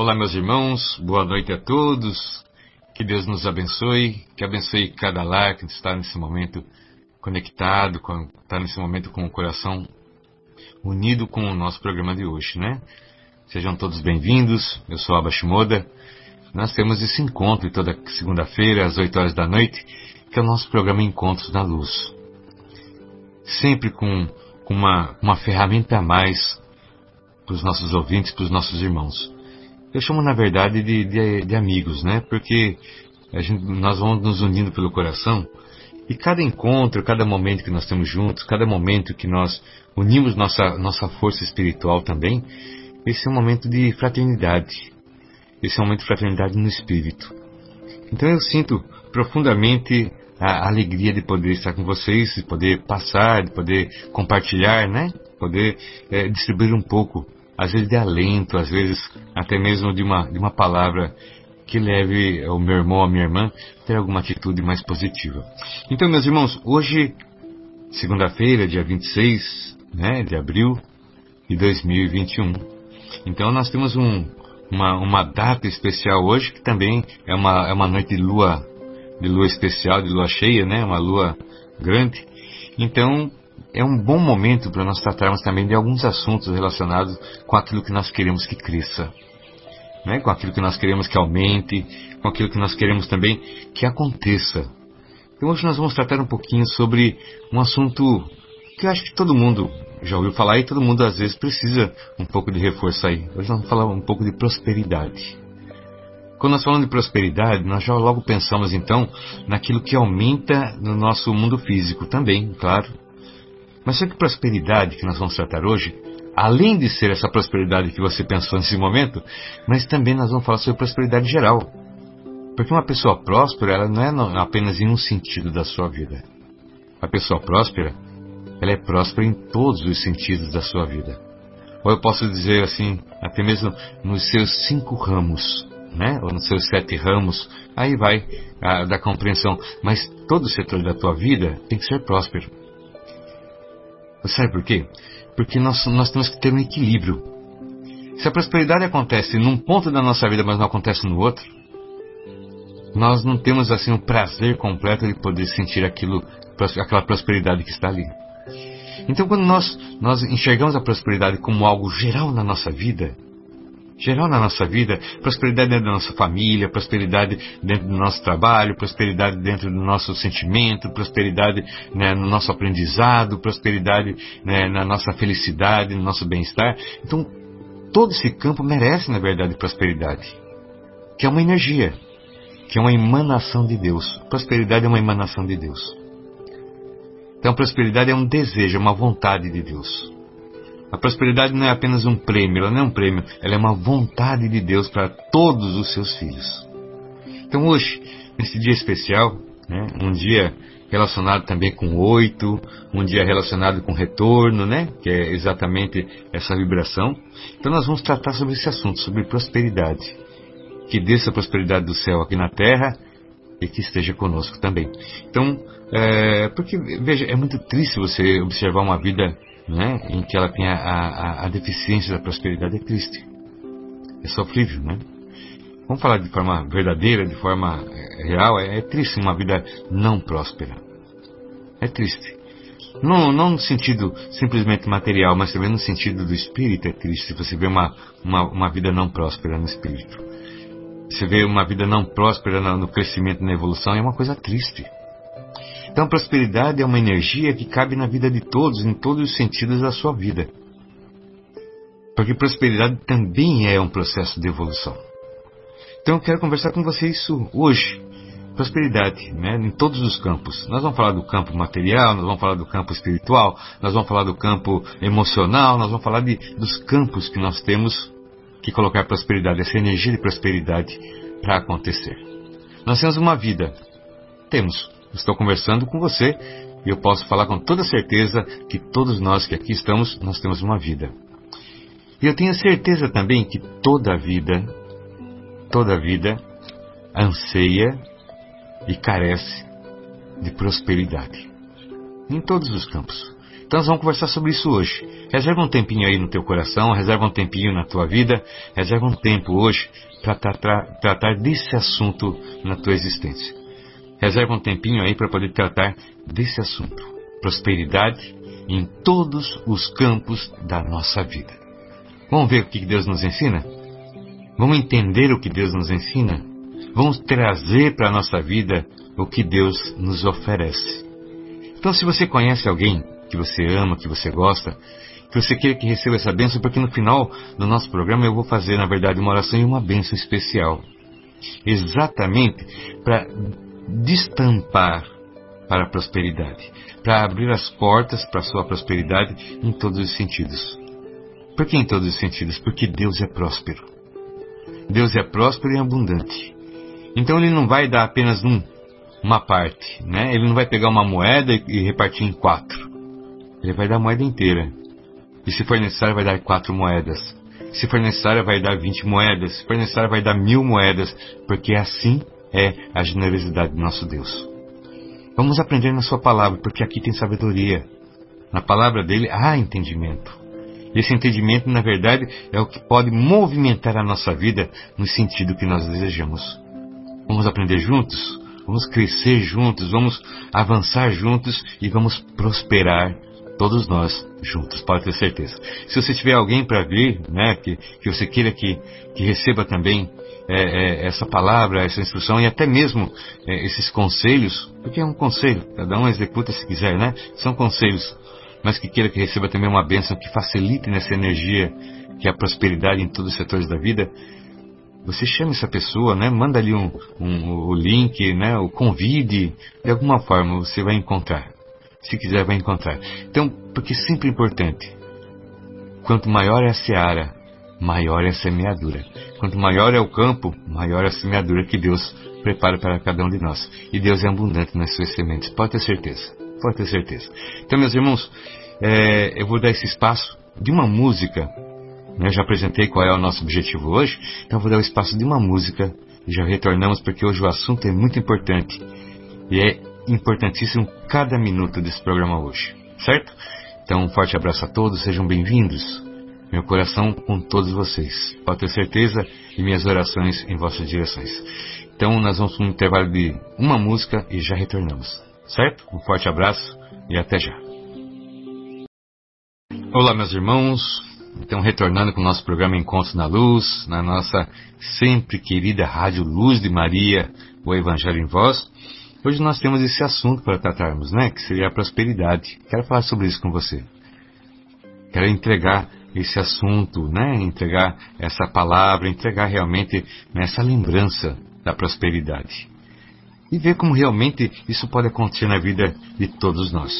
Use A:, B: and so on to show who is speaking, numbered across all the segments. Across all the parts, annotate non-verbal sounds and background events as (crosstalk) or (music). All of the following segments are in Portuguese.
A: Olá, meus irmãos. Boa noite a todos. Que Deus nos abençoe. Que abençoe cada lar que está nesse momento conectado, está nesse momento com o coração unido com o nosso programa de hoje, né? Sejam todos bem-vindos. Eu sou Abba Shimoda. Nós temos esse encontro toda segunda-feira, às 8 horas da noite, que é o nosso programa Encontros na Luz. Sempre com, com uma, uma ferramenta a mais para os nossos ouvintes, para os nossos irmãos. Eu chamo, na verdade, de, de, de amigos, né? Porque gente, nós vamos nos unindo pelo coração e cada encontro, cada momento que nós temos juntos, cada momento que nós unimos nossa, nossa força espiritual também, esse é um momento de fraternidade. Esse é um momento de fraternidade no espírito. Então eu sinto profundamente a alegria de poder estar com vocês, de poder passar, de poder compartilhar, né? Poder é, distribuir um pouco, às vezes de alento, às vezes até mesmo de uma, de uma palavra que leve o meu irmão a minha irmã a ter alguma atitude mais positiva. Então, meus irmãos, hoje, segunda-feira, dia 26 né, de abril de 2021, então nós temos um, uma, uma data especial hoje, que também é uma, é uma noite de lua, de lua especial, de lua cheia, né? Uma lua grande. Então é um bom momento para nós tratarmos também de alguns assuntos relacionados com aquilo que nós queremos que cresça. Né? Com aquilo que nós queremos que aumente, com aquilo que nós queremos também que aconteça. Então hoje nós vamos tratar um pouquinho sobre um assunto que eu acho que todo mundo já ouviu falar e todo mundo às vezes precisa um pouco de reforço aí. Hoje nós vamos falar um pouco de prosperidade. Quando nós falamos de prosperidade, nós já logo pensamos então naquilo que aumenta no nosso mundo físico também, claro. Mas só que prosperidade que nós vamos tratar hoje, além de ser essa prosperidade que você pensou nesse momento, mas também nós vamos falar sobre prosperidade geral. Porque uma pessoa próspera, ela não é apenas em um sentido da sua vida. A pessoa próspera, ela é próspera em todos os sentidos da sua vida. Ou eu posso dizer assim, até mesmo nos seus cinco ramos, né? ou nos seus sete ramos, aí vai a, da compreensão. Mas todo setor da tua vida tem que ser próspero. Sabe por quê? Porque nós, nós temos que ter um equilíbrio. Se a prosperidade acontece num ponto da nossa vida, mas não acontece no outro, nós não temos assim o prazer completo de poder sentir aquilo, aquela prosperidade que está ali. Então, quando nós, nós enxergamos a prosperidade como algo geral na nossa vida, geral na nossa vida, prosperidade dentro da nossa família, prosperidade dentro do nosso trabalho, prosperidade dentro do nosso sentimento, prosperidade né, no nosso aprendizado, prosperidade né, na nossa felicidade, no nosso bem-estar. Então, todo esse campo merece, na verdade, prosperidade, que é uma energia, que é uma emanação de Deus. Prosperidade é uma emanação de Deus. Então, prosperidade é um desejo, é uma vontade de Deus. A prosperidade não é apenas um prêmio, ela não é um prêmio, ela é uma vontade de Deus para todos os seus filhos. Então, hoje, nesse dia especial, né, um dia relacionado também com oito, um dia relacionado com retorno, né, que é exatamente essa vibração. Então, nós vamos tratar sobre esse assunto, sobre prosperidade. Que desça a prosperidade do céu aqui na terra e que esteja conosco também. Então, é, porque, veja, é muito triste você observar uma vida né, em que ela tem a, a, a deficiência da prosperidade. É triste. É sofrível, né? Vamos falar de forma verdadeira, de forma é, real. É, é triste uma vida não próspera. É triste. Não, não no sentido simplesmente material, mas também no sentido do espírito é triste você vê uma, uma, uma vida não próspera no espírito. Você vê uma vida não próspera no crescimento, na evolução, é uma coisa triste. Então, prosperidade é uma energia que cabe na vida de todos, em todos os sentidos da sua vida. Porque prosperidade também é um processo de evolução. Então, eu quero conversar com você isso hoje prosperidade, né, em todos os campos. Nós vamos falar do campo material, nós vamos falar do campo espiritual, nós vamos falar do campo emocional, nós vamos falar de, dos campos que nós temos que colocar prosperidade, essa energia de prosperidade para acontecer. Nós temos uma vida, temos. Estou conversando com você e eu posso falar com toda certeza que todos nós que aqui estamos, nós temos uma vida. E eu tenho certeza também que toda vida, toda vida anseia e carece de prosperidade. Em todos os campos. Então nós vamos conversar sobre isso hoje. Reserva um tempinho aí no teu coração, reserva um tempinho na tua vida, reserva um tempo hoje para tratar desse assunto na tua existência. Reserva um tempinho aí para poder tratar desse assunto. Prosperidade em todos os campos da nossa vida. Vamos ver o que Deus nos ensina? Vamos entender o que Deus nos ensina? Vamos trazer para a nossa vida o que Deus nos oferece. Então, se você conhece alguém que você ama, que você gosta, que você queira que receba essa bênção, porque no final do nosso programa eu vou fazer, na verdade, uma oração e uma bênção especial. Exatamente para destampar para a prosperidade, para abrir as portas para a sua prosperidade em todos os sentidos. Por que em todos os sentidos? Porque Deus é próspero. Deus é próspero e abundante. Então ele não vai dar apenas um, uma parte, né? Ele não vai pegar uma moeda e, e repartir em quatro. Ele vai dar a moeda inteira. E se for necessário, vai dar quatro moedas. Se for necessário, vai dar vinte moedas. Se for necessário, vai dar mil moedas. Porque assim é a generosidade do nosso Deus. Vamos aprender na Sua palavra, porque aqui tem sabedoria. Na palavra dele há entendimento. Esse entendimento, na verdade, é o que pode movimentar a nossa vida no sentido que nós desejamos. Vamos aprender juntos? Vamos crescer juntos, vamos avançar juntos e vamos prosperar todos nós juntos, pode ter certeza. Se você tiver alguém para vir, né, que, que você queira que, que receba também é, é, essa palavra, essa instrução e até mesmo é, esses conselhos, porque é um conselho, cada um executa se quiser, né? São conselhos, mas que queira que receba também uma bênção que facilite nessa energia, que é a prosperidade em todos os setores da vida, você chama essa pessoa, né? Manda ali um, um, o link, né? O convide, de alguma forma você vai encontrar. Se quiser, vai encontrar. Então, porque é sempre importante. Quanto maior é a seara, maior é a semeadura. Quanto maior é o campo, maior é a semeadura que Deus prepara para cada um de nós. E Deus é abundante nas suas sementes. Pode ter certeza. Pode ter certeza. Então, meus irmãos, é, eu vou dar esse espaço de uma música eu já apresentei qual é o nosso objetivo hoje, então vou dar o espaço de uma música já retornamos porque hoje o assunto é muito importante e é importantíssimo cada minuto desse programa hoje, certo? Então um forte abraço a todos, sejam bem-vindos. Meu coração com todos vocês, pode ter certeza, e minhas orações em vossas direções. Então nós vamos para um intervalo de uma música e já retornamos, certo? Um forte abraço e até já. Olá, meus irmãos, então, retornando com o nosso programa Encontros na Luz, na nossa sempre querida Rádio Luz de Maria, o Evangelho em Voz, hoje nós temos esse assunto para tratarmos, né? Que seria a prosperidade. Quero falar sobre isso com você. Quero entregar esse assunto, né? Entregar essa palavra, entregar realmente essa lembrança da prosperidade. E ver como realmente isso pode acontecer na vida de todos nós.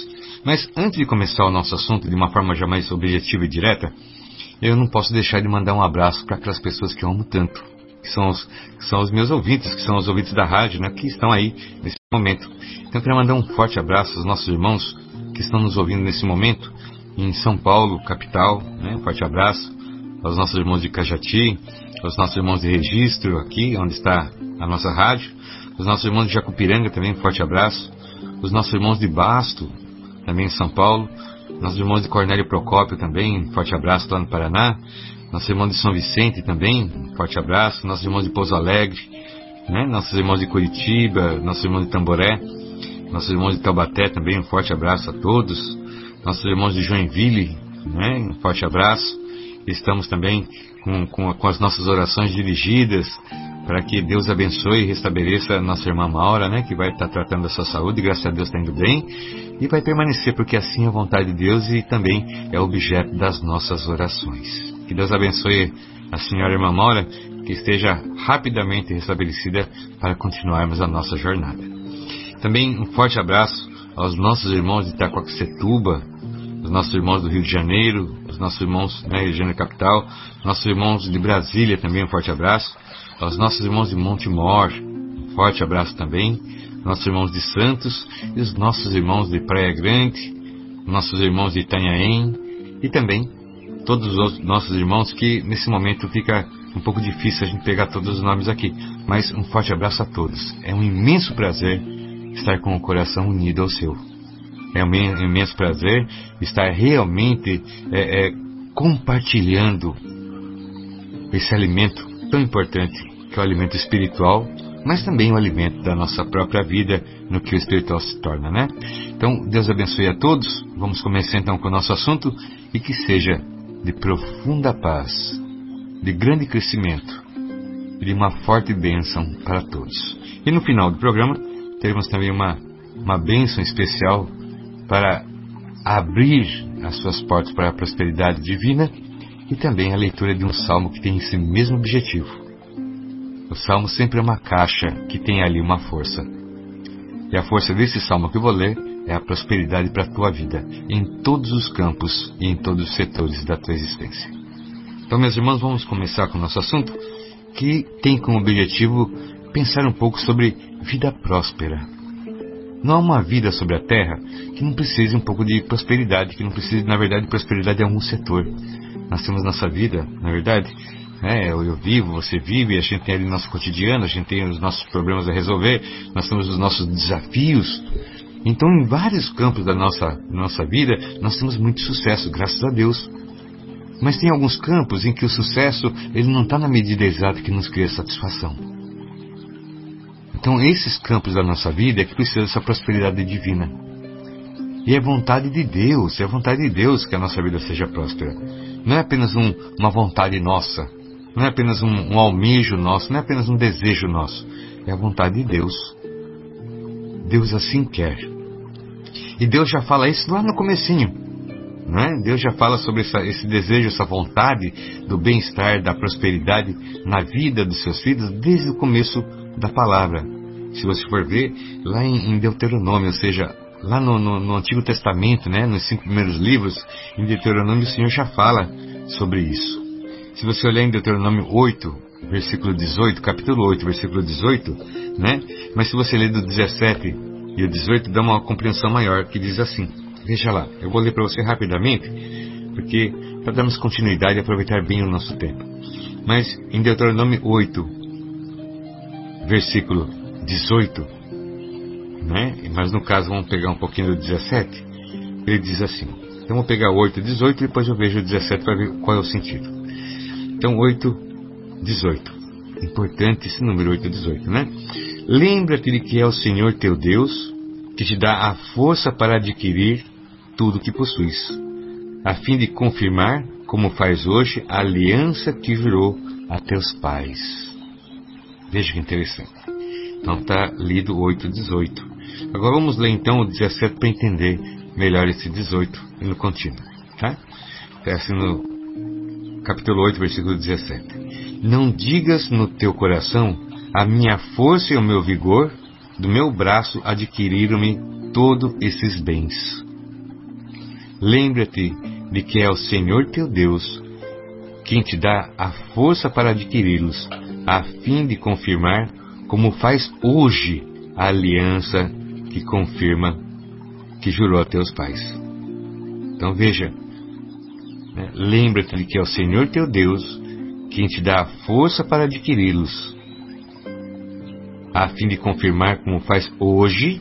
A: Mas antes de começar o nosso assunto de uma forma já mais objetiva e direta, eu não posso deixar de mandar um abraço para aquelas pessoas que eu amo tanto, que são, os, que são os meus ouvintes, que são os ouvintes da rádio, né, que estão aí nesse momento. Então eu queria mandar um forte abraço aos nossos irmãos que estão nos ouvindo nesse momento, em São Paulo, capital, né, um forte abraço aos nossos irmãos de Cajati, aos nossos irmãos de registro aqui, onde está a nossa rádio, os nossos irmãos de Jacupiranga também, um forte abraço, os nossos irmãos de Basto, também em São Paulo, nossos irmãos de Cornélio Procópio também, um forte abraço lá no Paraná. Nossos irmãos de São Vicente também, um forte abraço. Nossos irmãos de Pouso Alegre, né? nossos irmãos de Curitiba, nossos irmãos de Tamboré, nossos irmãos de Taubaté também, um forte abraço a todos. Nossos irmãos de Joinville, né? um forte abraço. Estamos também com, com, com as nossas orações dirigidas para que Deus abençoe e restabeleça a nossa irmã Maura, né, que vai estar tratando da sua saúde, graças a Deus está indo bem, e vai permanecer, porque assim é a vontade de Deus e também é objeto das nossas orações. Que Deus abençoe a senhora irmã Maura, que esteja rapidamente restabelecida para continuarmos a nossa jornada. Também um forte abraço aos nossos irmãos de Itacoaxetuba, os nossos irmãos do Rio de Janeiro, os nossos irmãos né, Rio de Janeiro Capital, nossos irmãos de Brasília também um forte abraço, aos nossos irmãos de Montemor, um forte abraço também, nossos irmãos de Santos e os nossos irmãos de Praia Grande, nossos irmãos de Itanhaém e também todos os nossos irmãos que nesse momento fica um pouco difícil a gente pegar todos os nomes aqui, mas um forte abraço a todos. É um imenso prazer estar com o coração unido ao seu. É um imenso prazer estar realmente é, é, compartilhando esse alimento tão importante que é o alimento espiritual, mas também o alimento da nossa própria vida no que o espiritual se torna, né? Então, Deus abençoe a todos. Vamos começar então com o nosso assunto e que seja de profunda paz, de grande crescimento e de uma forte bênção para todos. E no final do programa, teremos também uma, uma bênção especial para abrir as suas portas para a prosperidade divina e também a leitura de um salmo que tem esse mesmo objetivo. O salmo sempre é uma caixa que tem ali uma força. E a força desse salmo que eu vou ler é a prosperidade para a tua vida, em todos os campos e em todos os setores da tua existência. Então, meus irmãos, vamos começar com o nosso assunto, que tem como objetivo pensar um pouco sobre vida próspera. Não há uma vida sobre a Terra que não precise um pouco de prosperidade, que não precise, na verdade, de prosperidade em algum setor. Nós temos nossa vida, na verdade, é, eu, vivo, você vive, a gente tem ali nosso cotidiano, a gente tem os nossos problemas a resolver, nós temos os nossos desafios. Então, em vários campos da nossa, nossa vida, nós temos muito sucesso, graças a Deus. Mas tem alguns campos em que o sucesso ele não está na medida exata que nos cria satisfação. Então, esses campos da nossa vida é que precisam dessa prosperidade divina. E é vontade de Deus, é vontade de Deus que a nossa vida seja próspera. Não é apenas um, uma vontade nossa, não é apenas um, um almejo nosso, não é apenas um desejo nosso. É a vontade de Deus. Deus assim quer. E Deus já fala isso lá no comecinho. Né? Deus já fala sobre essa, esse desejo, essa vontade do bem-estar, da prosperidade na vida dos seus filhos desde o começo da palavra. Se você for ver, lá em, em Deuteronômio, ou seja, lá no, no, no, Antigo Testamento, né, nos cinco primeiros livros, em Deuteronômio o Senhor já fala sobre isso. Se você olhar em Deuteronômio 8, versículo 18, capítulo 8, versículo 18, né? Mas se você ler do 17 e o 18, dá uma compreensão maior, que diz assim. Veja lá, eu vou ler para você rapidamente, porque para darmos continuidade e aproveitar bem o nosso tempo. Mas em Deuteronômio 8, versículo 18, né? Mas no caso vamos pegar um pouquinho do 17, ele diz assim. Então vou pegar o 8 e 18 e depois eu vejo o 17 para ver qual é o sentido. Então 8, 18. Importante esse número 8 e 18, né? Lembra-te de que é o Senhor teu Deus que te dá a força para adquirir tudo que possuis, a fim de confirmar, como faz hoje, a aliança que jurou a teus pais. Veja que interessante. Então está lido 8 18. Agora vamos ler então o 17 para entender melhor esse 18 no contínuo. Tá? Está assim no capítulo 8, versículo 17. Não digas no teu coração a minha força e o meu vigor, do meu braço adquiriram-me todos esses bens. Lembra-te de que é o Senhor teu Deus quem te dá a força para adquiri-los, a fim de confirmar, como faz hoje, a aliança que confirma que jurou a teus pais. Então veja, né? lembra-te de que é o Senhor teu Deus quem te dá a força para adquiri-los, a fim de confirmar, como faz hoje,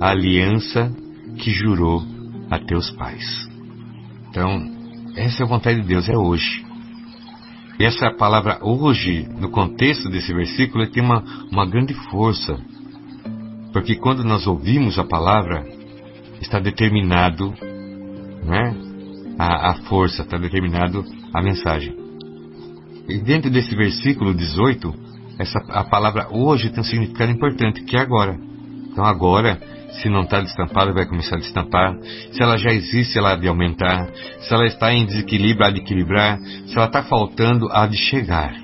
A: a aliança que jurou a teus pais. Então, essa é a vontade de Deus, é hoje. E essa palavra hoje, no contexto desse versículo, tem uma, uma grande força. Porque quando nós ouvimos a palavra, está determinado né? a, a força, está determinado a mensagem. E dentro desse versículo 18, essa, a palavra hoje tem um significado importante, que é agora. Então agora, se não está destampada, vai começar a destampar. Se ela já existe, ela há de aumentar. Se ela está em desequilíbrio, há de equilibrar. Se ela está faltando, há de chegar.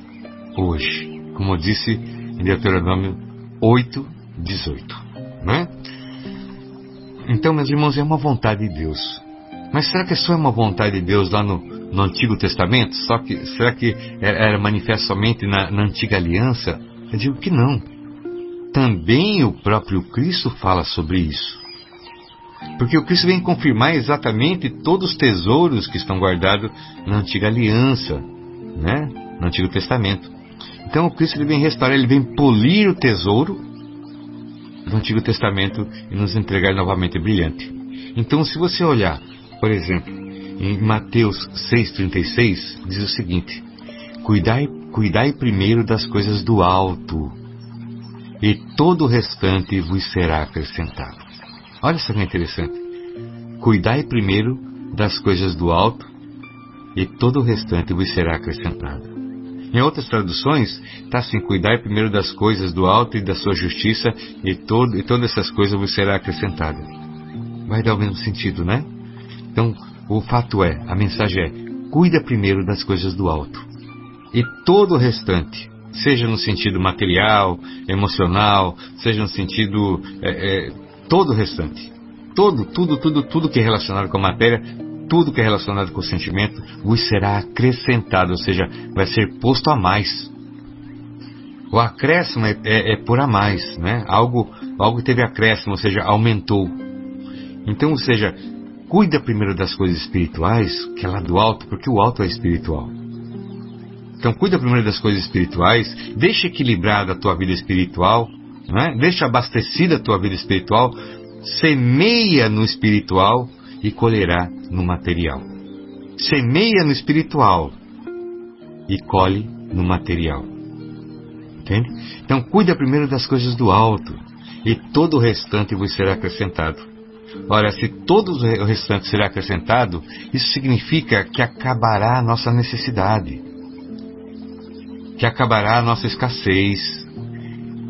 A: Hoje. Como eu disse em Deuteronômio 8, 18. Né? Então, meus irmãos, é uma vontade de Deus. Mas será que só é uma vontade de Deus lá no, no Antigo Testamento? Só que, será que era manifesto somente na, na Antiga Aliança? Eu digo que não. Também o próprio Cristo fala sobre isso. Porque o Cristo vem confirmar exatamente todos os tesouros que estão guardados na Antiga Aliança, né? no Antigo Testamento. Então o Cristo ele vem restaurar, ele vem polir o tesouro do Antigo Testamento e nos entregar novamente brilhante. Então, se você olhar por exemplo, em Mateus 6,36 diz o seguinte: cuidai, cuidai primeiro das coisas do alto, e todo o restante vos será acrescentado. Olha só que interessante. Cuidai primeiro das coisas do alto, e todo o restante vos será acrescentado. Em outras traduções, está assim: cuidai primeiro das coisas do alto e da sua justiça, e, todo, e todas essas coisas vos será acrescentada. Vai dar o mesmo sentido, né? Então, o fato é, a mensagem é: cuida primeiro das coisas do alto. E todo o restante, seja no sentido material, emocional, seja no sentido. É, é, todo o restante. Todo, tudo, tudo, tudo que é relacionado com a matéria, tudo que é relacionado com o sentimento, vos será acrescentado, ou seja, vai ser posto a mais. O acréscimo é, é, é por a mais, né? Algo, algo teve acréscimo, ou seja, aumentou. Então, ou seja, Cuida primeiro das coisas espirituais, que é lá do alto, porque o alto é espiritual. Então, cuida primeiro das coisas espirituais, deixa equilibrada a tua vida espiritual, né? deixa abastecida a tua vida espiritual, semeia no espiritual e colherá no material. Semeia no espiritual e colhe no material. Entende? Então, cuida primeiro das coisas do alto e todo o restante vos será acrescentado. Ora, se todo o restante será acrescentado, isso significa que acabará a nossa necessidade, que acabará a nossa escassez,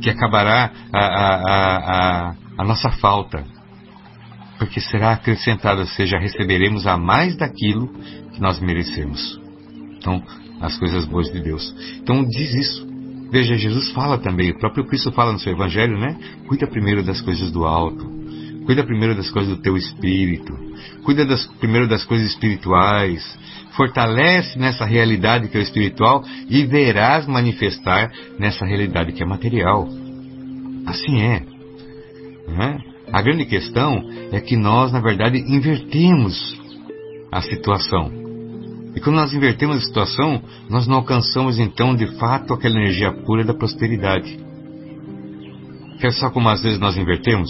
A: que acabará a, a, a, a nossa falta, porque será acrescentado, ou seja, receberemos a mais daquilo que nós merecemos. Então, as coisas boas de Deus. Então, diz isso. Veja, Jesus fala também, o próprio Cristo fala no seu Evangelho, né? Cuida primeiro das coisas do alto Cuida primeiro das coisas do teu espírito. Cuida das, primeiro das coisas espirituais. Fortalece nessa realidade que é o espiritual e verás manifestar nessa realidade que é material. Assim é. Né? A grande questão é que nós, na verdade, invertemos a situação. E quando nós invertemos a situação, nós não alcançamos então de fato aquela energia pura da prosperidade. Quer só como às vezes nós invertemos?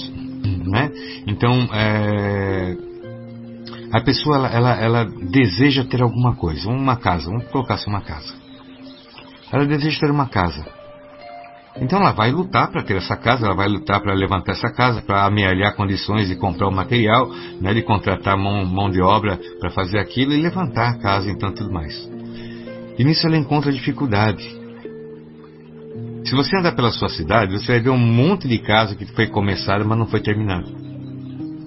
A: né? Então, é, a pessoa ela, ela, ela, deseja ter alguma coisa, uma casa, vamos colocar assim uma casa. Ela deseja ter uma casa. Então ela vai lutar para ter essa casa, ela vai lutar para levantar essa casa, para amealhar condições de comprar o material, né, de contratar mão, mão de obra para fazer aquilo e levantar a casa, então tudo mais. E nisso ela encontra dificuldade. Se você andar pela sua cidade, você vai ver um monte de casa que foi começada, mas não foi terminada.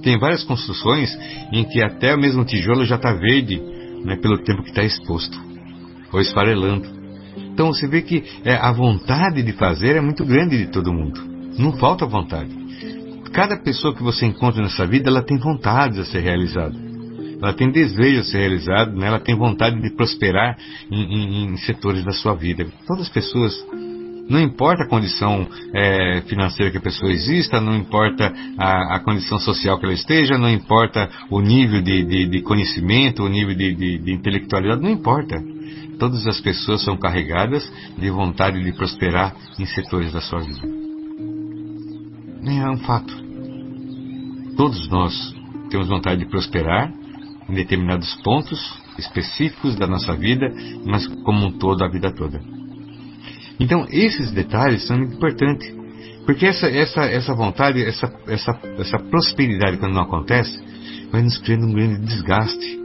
A: Tem várias construções em que até o mesmo tijolo já está verde, né, pelo tempo que está exposto, ou esfarelando. Então você vê que é, a vontade de fazer é muito grande de todo mundo. Não falta vontade. Cada pessoa que você encontra nessa vida, ela tem vontade de ser realizada. Ela tem desejo de ser realizada, né? ela tem vontade de prosperar em, em, em setores da sua vida. Todas as pessoas não importa a condição é, financeira que a pessoa exista, não importa a, a, condição social que ela esteja, não importa o nível de, de, de conhecimento, o nível de, de, intelectualidade, não importa. Todas as pessoas são carregadas de vontade de prosperar em setores da sua vida. É um fato. Todos nós temos vontade de prosperar em determinados pontos específicos da nossa vida, mas como um todo, a vida toda. Então, esses detalhes são muito importantes. Porque essa, essa, essa vontade, essa, essa, essa prosperidade, quando não acontece, vai nos criando um grande desgaste.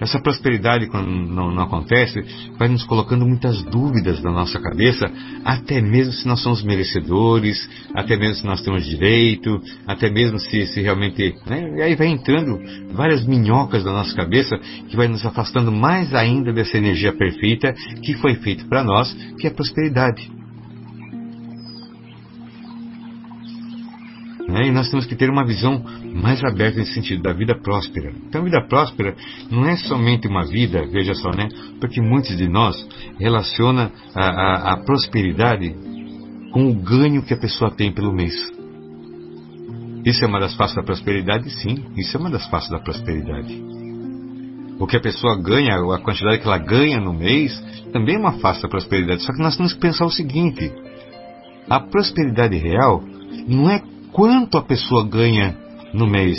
A: Essa prosperidade, quando não, não, acontece, vai nos colocando muitas dúvidas na nossa cabeça, até mesmo se nós somos merecedores, até mesmo se nós temos direito, até mesmo se, se realmente. Né? E aí vai entrando várias minhocas na nossa cabeça que vai nos afastando mais ainda dessa energia perfeita que foi feita para nós, que é a prosperidade. Né? E nós temos que ter uma visão mais aberta nesse sentido, da vida próspera. Então, a vida próspera não é somente uma vida, veja só, né? Porque muitos de nós relaciona a, a, a prosperidade com o ganho que a pessoa tem pelo mês. Isso é uma das faces da prosperidade? Sim, isso é uma das faces da prosperidade. O que a pessoa ganha, a quantidade que ela ganha no mês, também é uma face da prosperidade. Só que nós temos que pensar o seguinte: a prosperidade real não é quanto a pessoa ganha no mês,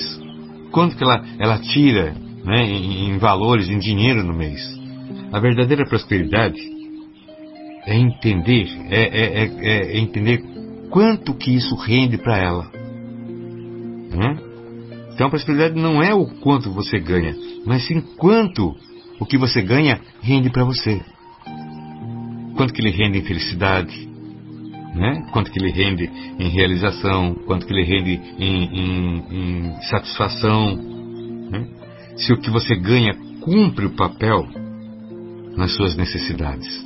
A: quanto que ela, ela tira né, em, em valores, em dinheiro no mês. A verdadeira prosperidade é entender, é, é, é, é entender quanto que isso rende para ela. Né? Então a prosperidade não é o quanto você ganha, mas sim quanto o que você ganha rende para você. Quanto que ele rende em felicidade, né? quanto que ele rende em realização, quanto que ele rende em, em, em satisfação, né? se o que você ganha cumpre o papel nas suas necessidades.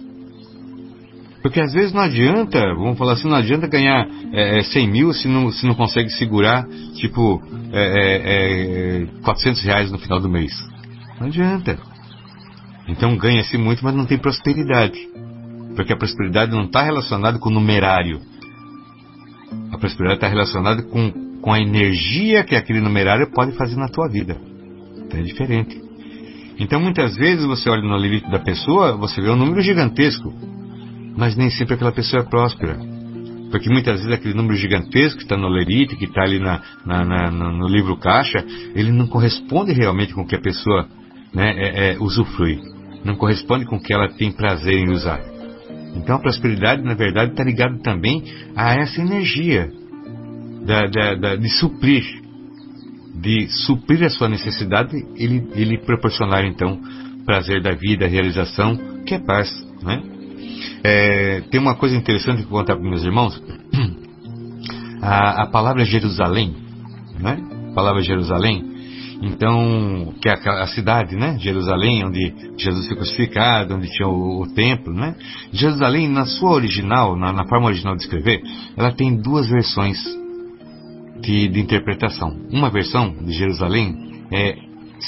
A: Porque às vezes não adianta, vamos falar assim, não adianta ganhar é, 100 é, mil se não, se não consegue segurar, tipo, é, é, 400 é, reais no final do mês. Não adianta. Então ganha-se muito, mas não tem prosperidade. Porque a prosperidade não está relacionada com o numerário. A prosperidade está relacionada com, com a energia que aquele numerário pode fazer na tua vida. Então é diferente. Então muitas vezes você olha no limite da pessoa, você vê um número gigantesco. Mas nem sempre aquela pessoa é próspera. Porque muitas vezes aquele número gigantesco que está no lerite, que está ali na, na, na, no livro caixa, ele não corresponde realmente com o que a pessoa né, é, é, usufrui. Não corresponde com o que ela tem prazer em usar. Então a prosperidade, na verdade, está ligada também a essa energia da, da, da, de suprir, de suprir a sua necessidade, ele, ele proporcionar então prazer da vida, realização, que é paz, né? É, tem uma coisa interessante que vou contar para meus irmãos. (clears throat) A, a palavra Jerusalém, né? A palavra Jerusalém, então, que é a, cidade, né? Jerusalém, onde Jesus foi crucificado, onde tinha o, o templo, né? Jerusalém, na sua original, na, na, forma original de escrever, ela tem duas versões de, de interpretação. Uma versão de Jerusalém é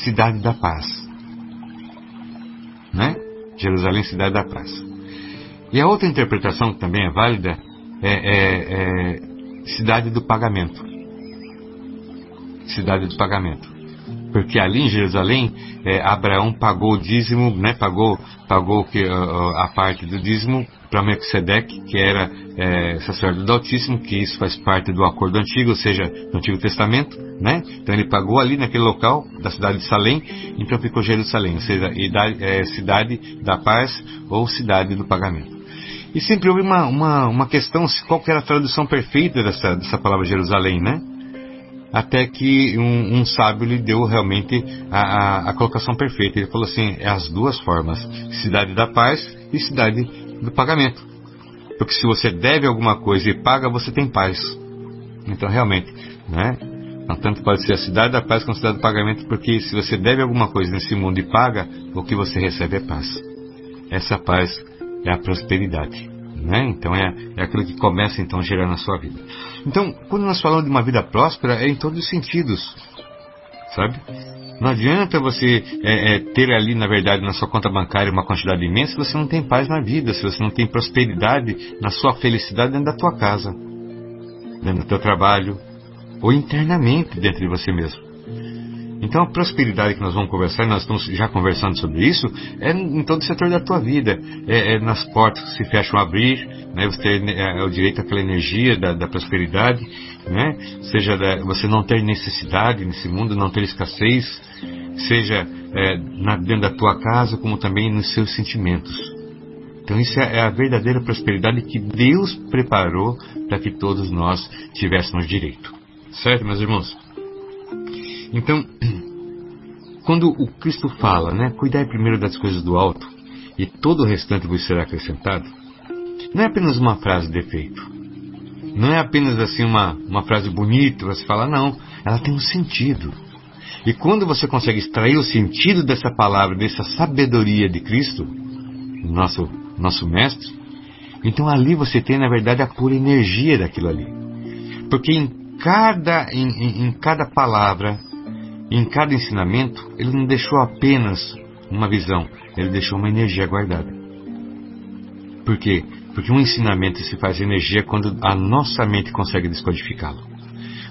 A: Cidade da Paz, né? Jerusalém, Cidade da Paz. E a outra interpretação que também é válida é, é, é Cidade do Pagamento. Cidade do Pagamento porque ali em Jerusalém é, Abraão pagou o dízimo, né, pagou, pagou que, uh, a parte do dízimo para Melquisedeque, que era é, sacerdote do Altíssimo, que isso faz parte do acordo antigo, ou seja, do Antigo Testamento, né? Então ele pagou ali naquele local da cidade de Salém, então ficou Jerusalém, ou seja, é, cidade da paz ou cidade do pagamento. E sempre houve uma, uma, uma questão, qual que era a tradução perfeita dessa, dessa palavra Jerusalém, né? Até que um, um, sábio lhe deu realmente a, a, a, colocação perfeita. Ele falou assim: é as duas formas, cidade da paz e cidade do pagamento. Porque se você deve alguma coisa e paga, você tem paz. Então, realmente, né? Então, tanto pode ser a cidade da paz como a cidade do pagamento, porque se você deve alguma coisa nesse mundo e paga, o que você recebe é paz. Essa paz é a prosperidade. Né? Então é, é aquilo que começa então a gerar na sua vida. Então, quando nós falamos de uma vida próspera, é em todos os sentidos, sabe? Não adianta você é, é, ter ali, na verdade, na sua conta bancária uma quantidade imensa se você não tem paz na vida, se você não tem prosperidade na sua felicidade dentro da tua casa, dentro do teu trabalho, ou internamente dentro de você mesmo. Então a prosperidade que nós vamos conversar, nós estamos já conversando sobre isso, é em todo setor da tua vida. É, é nas portas que se fecham a abrir, né? você tem é, é, o direito àquela energia da, da prosperidade, né? seja da, você não ter necessidade nesse mundo, não ter escassez, seja é, na, dentro da tua casa, como também nos seus sentimentos. Então isso é, é a verdadeira prosperidade que Deus preparou para que todos nós tivéssemos direito. Certo, meus irmãos? Então, (clears throat) quando o Cristo fala, né, cuidai primeiro das coisas do alto e todo o restante vos será acrescentado, não é apenas uma frase de efeito. Não é apenas assim uma, uma frase bonita, você fala, não, ela tem um sentido. E quando você consegue extrair o sentido dessa palavra, dessa sabedoria de Cristo, nosso, nosso Mestre, então ali você tem, na verdade, a pura energia daquilo ali. Porque em cada, em, em, em cada palavra, em cada ensinamento, ele não deixou apenas uma visão, ele deixou uma energia guardada. Por quê? Porque um ensinamento se faz energia quando a nossa mente consegue descodificá-lo.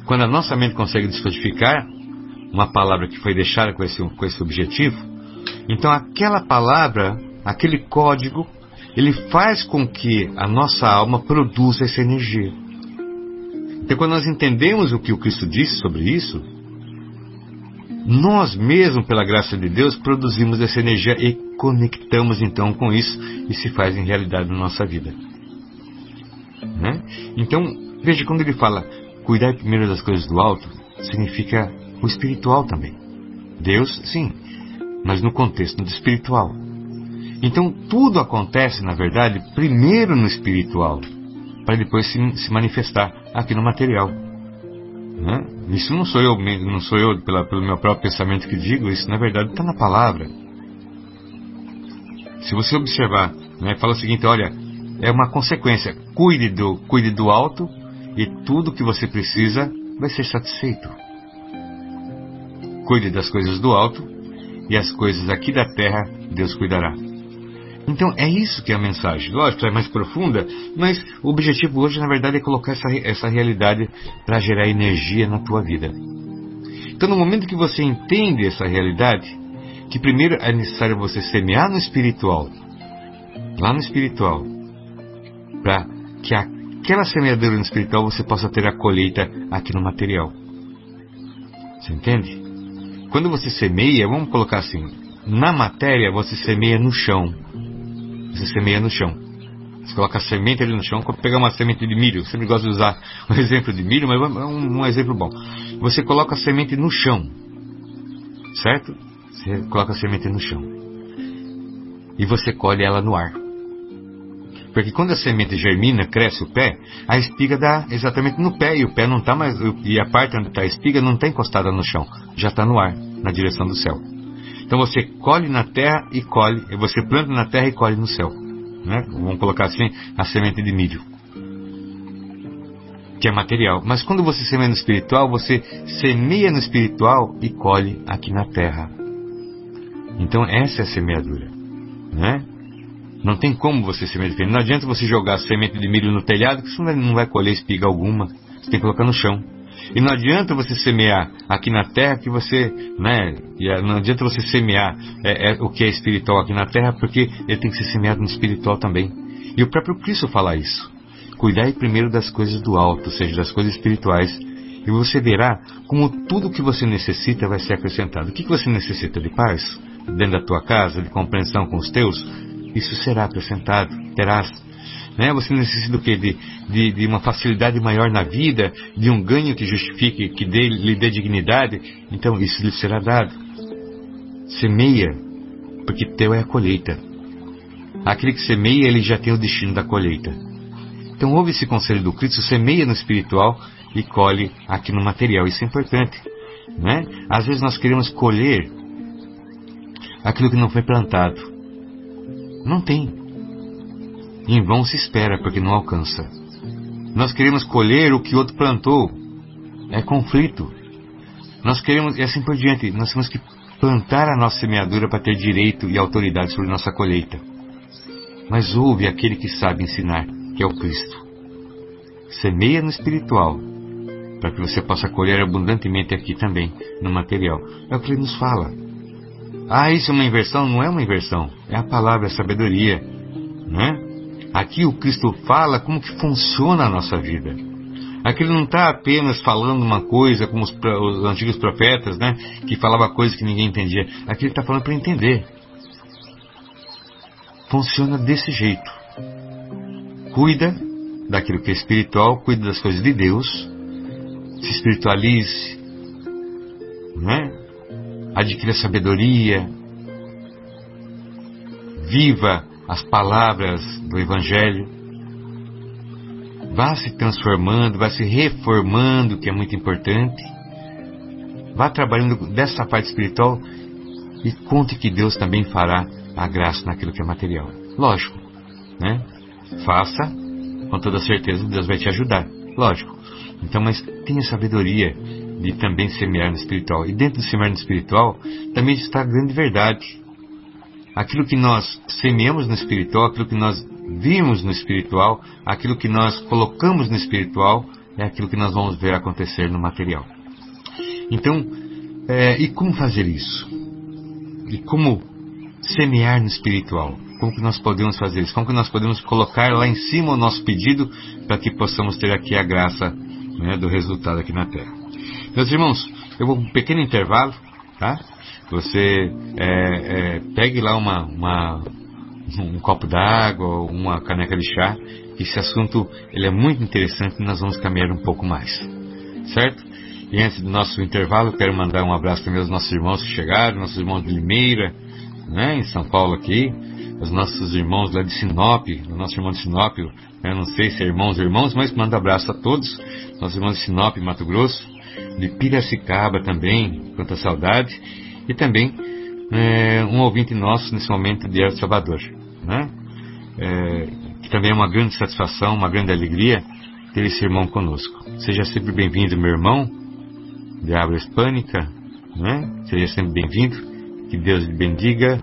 A: Quando a nossa mente consegue descodificar uma palavra que foi deixada com esse, com esse objetivo, então aquela palavra, aquele código, ele faz com que a nossa alma produza essa energia. Então, quando nós entendemos o que o Cristo disse sobre isso, nós mesmos, pela graça de Deus, produzimos essa energia e conectamos então com isso e se faz em realidade na nossa vida. Né? Então, veja quando ele fala cuidar primeiro das coisas do alto, significa o espiritual também. Deus, sim, mas no contexto do espiritual. Então, tudo acontece, na verdade, primeiro no espiritual, para depois se, se manifestar aqui no material. Né? Isso não sou eu, não sou eu pela, pelo meu próprio pensamento que digo, isso na verdade está na palavra. Se você observar, né, fala o seguinte, olha, é uma consequência. Cuide do, cuide do alto e tudo que você precisa vai ser satisfeito. Cuide das coisas do alto e as coisas aqui da terra Deus cuidará. Então é isso que é a mensagem. Lógico, é mais profunda, mas o objetivo hoje, na verdade, é colocar essa, essa realidade para gerar energia na tua vida. Então, no momento que você entende essa realidade, que primeiro é necessário você semear no espiritual, lá no espiritual, para que aquela semeadura no espiritual você possa ter a colheita aqui no material. Você entende? Quando você semeia, vamos colocar assim, na matéria você semeia no chão você semeia no chão. Você coloca a semente ali no chão, como pegar uma semente de milho. Eu sempre gosto de usar (laughs) um exemplo de milho, mas é um, um exemplo bom. Você coloca a semente no chão, certo? Você coloca a semente no chão. E você colhe ela no ar. Porque quando a semente germina, cresce o pé, a espiga dá exatamente no pé e o pé não está mais. E a parte onde está a espiga não está encostada no chão, já está no ar, na direção do céu. Então você colhe na terra e colhe, você planta na terra e colhe no céu. Né? Vamos colocar assim a semente de milho. Que é material. Mas quando você semeia no espiritual, você semeia no espiritual e colhe aqui na terra. Então essa é a semeadura. Né? Não tem como você semear diferente. Não adianta você jogar semente de milho no telhado, que você não vai colher espiga alguma. Você tem que colocar no chão. E não adianta você semear aqui na terra que você, né? Não adianta você semear é, é, o que é espiritual aqui na terra, porque ele tem que ser semeado no espiritual também. E o próprio Cristo fala isso. Cuidai primeiro das coisas do alto, ou seja, das coisas espirituais. E você verá como tudo que você necessita vai ser acrescentado. O que, que você necessita de paz? Dentro da tua casa, de compreensão com os teus? Isso será acrescentado. Terás né? Você necessita do quê? De, de, de, uma facilidade maior na vida, de um ganho que justifique, que dê, lhe dê dignidade. Então isso lhe será dado. Semeia, porque teu é a colheita. Aquele que semeia, ele já tem o destino da colheita. Então ouve esse conselho do Cristo, semeia no espiritual e colhe aqui no material. Isso é importante. Né? Às vezes nós queremos colher aquilo que não foi plantado. Não tem. Em vão se espera, porque não alcança. Nós queremos colher o que outro plantou. É conflito. Nós queremos, e assim por diante, nós temos que plantar a nossa semeadura para ter direito e autoridade sobre nossa colheita. Mas ouve aquele que sabe ensinar, que é o Cristo. Semeia no espiritual, para que você possa colher abundantemente aqui também, no material. É o que ele nos fala. Ah, isso é uma inversão? Não é uma inversão. É a palavra, a sabedoria. Né? Aqui o Cristo fala como que funciona a nossa vida. Aqui ele não está apenas falando uma coisa como os, os, antigos profetas, né? Que falava coisas que ninguém entendia. Aqui ele está falando para entender. Funciona desse jeito. Cuida daquilo que é espiritual, cuida das coisas de Deus, se espiritualize, né? Adquira sabedoria, viva as palavras do Evangelho, vá se transformando, vá se reformando, que é muito importante, vá trabalhando dessa parte espiritual e conte que Deus também fará a graça naquilo que é material. Lógico, né? Faça, com toda certeza Deus vai te ajudar. Lógico. Então, mas tenha sabedoria de também semear no espiritual. E dentro do semear no espiritual também está a grande verdade. Aquilo que nós semeamos no espiritual, aquilo que nós vimos no espiritual, aquilo que nós colocamos no espiritual, é aquilo que nós vamos ver acontecer no material. Então, é, e como fazer isso? E como semear no espiritual? Como que nós podemos fazer isso? Como que nós podemos colocar lá em cima o nosso pedido para que possamos ter aqui a graça né, do resultado aqui na Terra? Meus irmãos, eu vou um pequeno intervalo, tá? Você é, é, pegue lá uma, uma um copo d'água, uma caneca de chá. Esse assunto ele é muito interessante e nós vamos caminhar um pouco mais, certo? E antes do nosso intervalo, quero mandar um abraço também aos nossos irmãos que chegaram, nossos irmãos de Limeira, né, em São Paulo aqui, os nossos irmãos lá de Sinop, o nosso irmão de Sinop, eu não sei se é irmãos ou irmãos, mas manda abraço a todos, nossos irmãos de Sinop, Mato Grosso, de Piracicaba também, quanta saudade, e também é, um ouvinte nosso nesse momento de El Salvador, né? É, que também é uma grande satisfação, uma grande alegria ter esse irmão conosco. Seja sempre bem-vindo, meu irmão, de habla hispânica, né? Seja sempre bem-vindo, que Deus lhe bendiga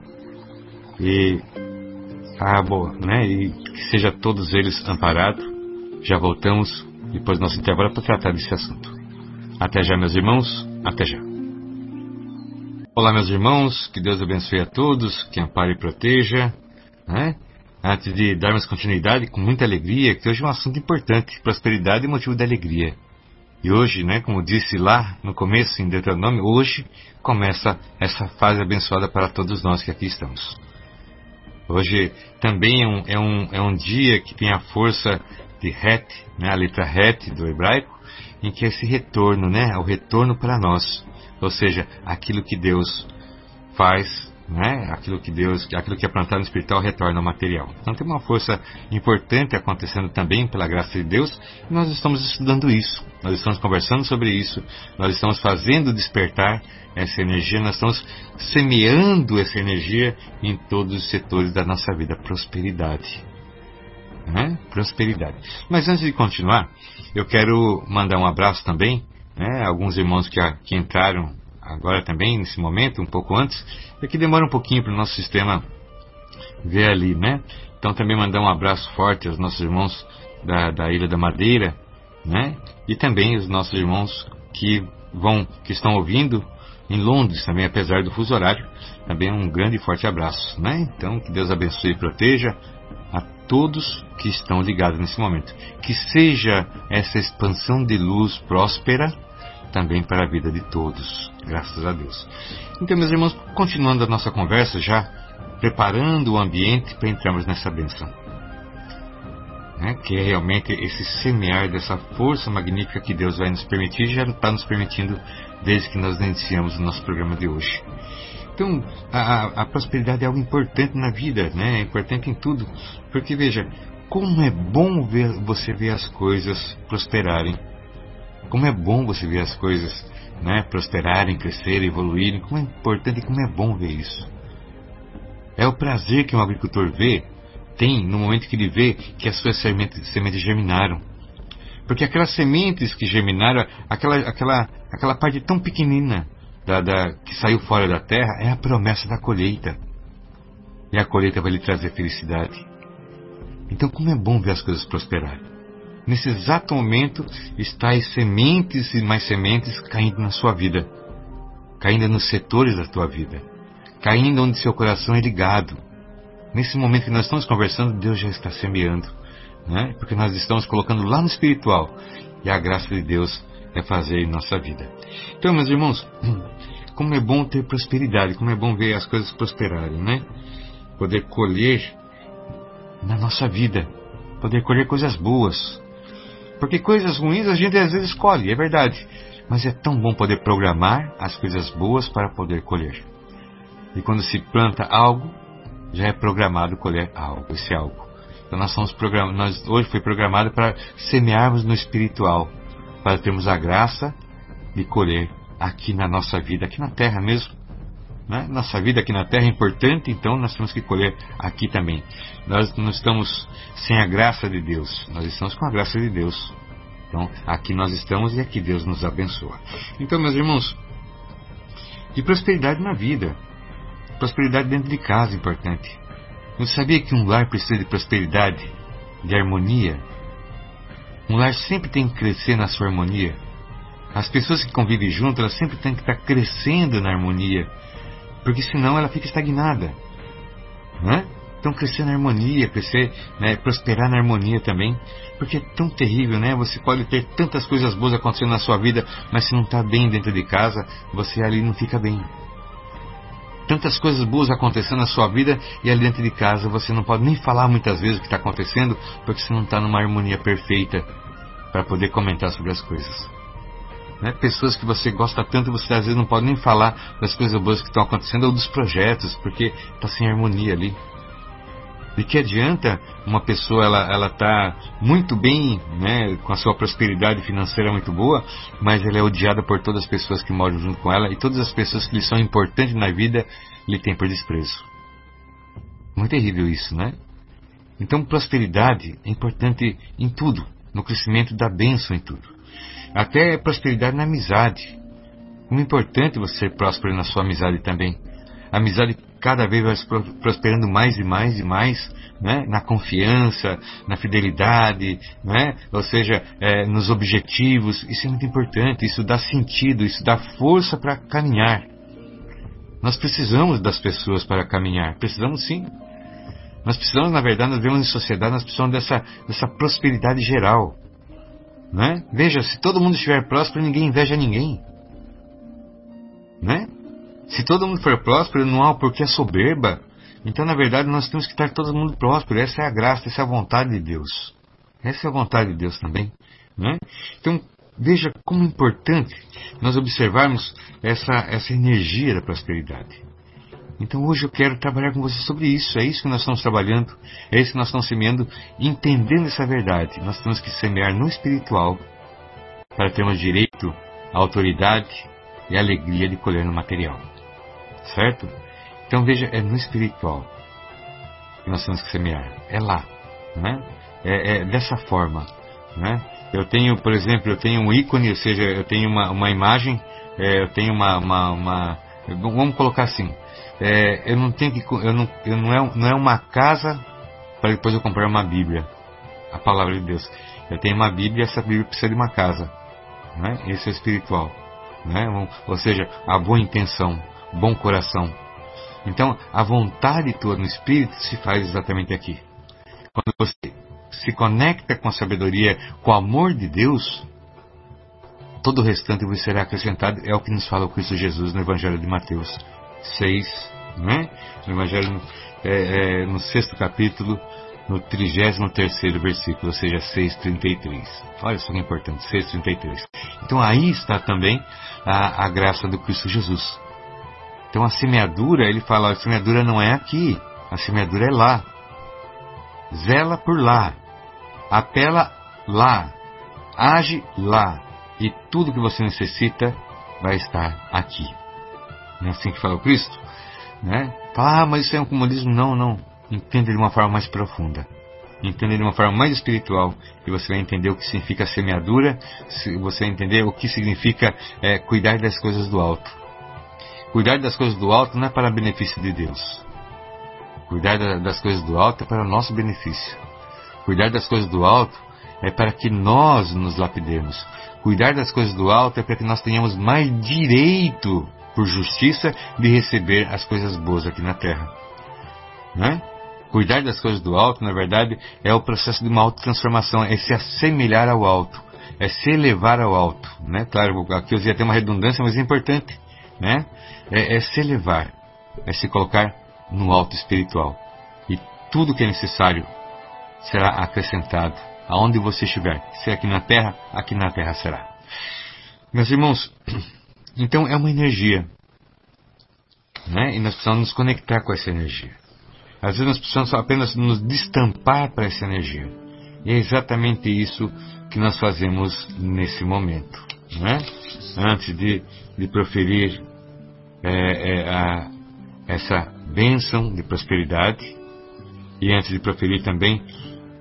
A: e, ah, boa, né? e que seja todos eles amparados. Já voltamos depois do nosso intervalo para tratar desse assunto. Até já, meus irmãos, até já. Olá, meus irmãos, que Deus abençoe a todos, que ampare e proteja. Né? Antes de darmos continuidade, com muita alegria, que hoje é um assunto importante, prosperidade e motivo de alegria. E hoje, né, como disse lá no começo em Deuteronômio, hoje começa essa fase abençoada para todos nós que aqui estamos. Hoje também é um, é um, é um dia que tem a força de Het, né, a letra Het do hebraico, em que é esse retorno, né, é o retorno para nós. Ou seja, aquilo que Deus faz, né? Aquilo que Deus, aquilo que é plantado no espiritual retorna ao material. Então tem uma força importante acontecendo também pela graça de Deus, e nós estamos estudando isso. Nós estamos conversando sobre isso, nós estamos fazendo despertar essa energia, nós estamos semeando essa energia em todos os setores da nossa vida, prosperidade. Né? Prosperidade. Mas antes de continuar, eu quero mandar um abraço também né, alguns irmãos que, que entraram agora também, nesse momento, um pouco antes, é que demora um pouquinho para o nosso sistema ver ali, né? Então também mandar um abraço forte aos nossos irmãos da, da Ilha da Madeira, né? E também os nossos irmãos que vão, que estão ouvindo em Londres também, apesar do fuso horário, também um grande e forte abraço, né? Então que Deus abençoe e proteja a todos que estão ligados nesse momento. Que seja essa expansão de luz próspera também para a vida de todos, graças a Deus. Então, meus irmãos, continuando a nossa conversa, já preparando o ambiente para entrarmos nessa benção. Né? Que é realmente esse semear dessa força magnífica que Deus vai nos permitir já está nos permitindo desde que nós iniciamos o nosso programa de hoje. Então, a, a, prosperidade é algo importante na vida, né? é importante em tudo. Porque, veja, como é bom ver, você ver as coisas prosperarem como é bom você ver as coisas né, prosperarem, crescerem, evoluírem. Como é importante e como é bom ver isso. É o prazer que um agricultor vê, tem no momento que ele vê que as suas sementes, sementes germinaram. Porque aquelas sementes que germinaram, aquela, aquela, aquela parte tão pequenina da, da, que saiu fora da terra, é a promessa da colheita. E a colheita vai lhe trazer felicidade. Então, como é bom ver as coisas prosperarem. Nesse exato momento, estáis sementes e mais sementes caindo na sua vida, caindo nos setores da tua vida, caindo onde seu coração é ligado. Nesse momento que nós estamos conversando, Deus já está semeando, né? porque nós estamos colocando lá no espiritual e a graça de Deus é fazer em nossa vida. Então, meus irmãos, (clears throat) como é bom ter prosperidade, como é bom ver as coisas prosperarem, né? Poder colher na nossa vida, poder colher coisas boas, porque coisas ruins a gente às vezes escolhe, é verdade. Mas é tão bom poder programar as coisas boas para poder colher. E quando se planta algo, já é programado colher algo, esse algo. Então nós somos programados, nós hoje foi programado para semearmos no espiritual, para termos a graça de colher aqui na nossa vida, aqui na terra mesmo. Né? Nossa vida aqui na terra é importante, então nós temos que colher aqui também. Nós não estamos sem a graça de Deus, nós estamos com a graça de Deus. Então aqui nós estamos e aqui Deus nos abençoa. Então, meus irmãos, de prosperidade na vida, prosperidade dentro de casa é importante. Você sabia que um lar precisa de prosperidade, de harmonia? Um lar sempre tem que crescer na sua harmonia. As pessoas que convivem juntas, elas sempre têm que estar crescendo na harmonia, porque senão ela fica estagnada. Né? Então crescer na harmonia, crescer, né, prosperar na harmonia também, porque é tão terrível, né? Você pode ter tantas coisas boas acontecendo na sua vida, mas se não está bem dentro de casa, você ali não fica bem. Tantas coisas boas acontecendo na sua vida e ali dentro de casa você não pode nem falar muitas vezes o que está acontecendo, porque você não está numa harmonia perfeita para poder comentar sobre as coisas. Né? Pessoas que você gosta tanto, você às vezes não pode nem falar das coisas boas que estão acontecendo ou dos projetos, porque está sem harmonia ali. De que adianta uma pessoa ela ela tá muito bem, né, com a sua prosperidade financeira muito boa, mas ela é odiada por todas as pessoas que moram junto com ela e todas as pessoas que lhe são importantes na vida lhe têm por desprezo. Muito terrível isso, né? Então prosperidade é importante em tudo, no crescimento da bênção em tudo. Até prosperidade na amizade. Como é importante você ser próspero na sua amizade também. A amizade cada vez vai prosperando mais e mais e mais, né? na confiança, na fidelidade, né? ou seja, é, nos objetivos. Isso é muito importante, isso dá sentido, isso dá força para caminhar. Nós precisamos das pessoas para caminhar, precisamos sim. Nós precisamos, na verdade, nós vivemos em sociedade, nós precisamos dessa, dessa prosperidade geral. Né? Veja, se todo mundo estiver próspero, ninguém inveja ninguém. Né? Se todo mundo for próspero, não há o porquê soberba. Então, na verdade, nós temos que estar todo mundo próspero. Essa é a graça, essa é a vontade de Deus. Essa é a vontade de Deus também. Né? Então, veja como é importante nós observarmos essa, essa energia da prosperidade. Então hoje eu quero trabalhar com você sobre isso. É isso que nós estamos trabalhando, é isso que nós estamos semeando, entendendo essa verdade. Nós temos que semear no espiritual para termos direito à autoridade e à alegria de colher no material. Certo? Então veja, é no espiritual que nós temos que semear. É lá. Né? É, é dessa forma. Né? Eu tenho, por exemplo, eu tenho um ícone, ou seja, eu tenho uma, uma imagem, é, eu tenho uma, uma, uma, Vamos colocar assim. É, eu não tenho que. Eu não, eu não, é, não é uma casa para depois eu comprar uma Bíblia. A palavra de Deus. Eu tenho uma Bíblia essa Bíblia precisa de uma casa. Né? Esse é espiritual. Né? Ou seja, a boa intenção, bom coração. Então, a vontade toda no Espírito se faz exatamente aqui. Quando você se conecta com a sabedoria, com o amor de Deus, todo o restante vos será acrescentado. É o que nos fala o Cristo Jesus no Evangelho de Mateus 6, né? no Evangelho, é, é, no sexto capítulo, no 33 versículo, ou seja, 6,33. Olha só que importante, 6,33. Então aí está também a, a graça do Cristo Jesus. Então a semeadura, ele fala, a semeadura não é aqui, a semeadura é lá. Zela por lá, apela lá, age lá, e tudo que você necessita vai estar aqui. Não é assim que fala o Cristo? Né? Ah, mas isso é um comunismo. Não, não. Entenda de uma forma mais profunda. Entenda de uma forma mais espiritual. E você vai entender o que significa semeadura. Você vai entender o que significa é, cuidar das coisas do alto. Cuidar das coisas do alto não é para benefício de Deus. Cuidar das coisas do alto é para o nosso benefício. Cuidar das coisas do alto é para que nós nos lapidemos. Cuidar das coisas do alto é para que nós tenhamos mais direito por justiça, de receber as coisas boas aqui na terra. Né? Cuidar das coisas do alto, na verdade, é o processo de uma autotransformação, é se assemelhar ao alto, é se elevar ao alto. Né? Claro, aqui eu ia ter uma redundância, mas é importante. Né? É, é se elevar, é se colocar no alto espiritual. E tudo que é necessário será acrescentado aonde você estiver. Se é aqui na terra, aqui na terra será. Meus irmãos, então é uma energia. Né? E nós precisamos nos conectar com essa energia. Às vezes nós precisamos apenas nos destampar para essa energia. E é exatamente isso que nós fazemos nesse momento. Né? Antes de, de proferir é, é, a, essa bênção de prosperidade, e antes de proferir também,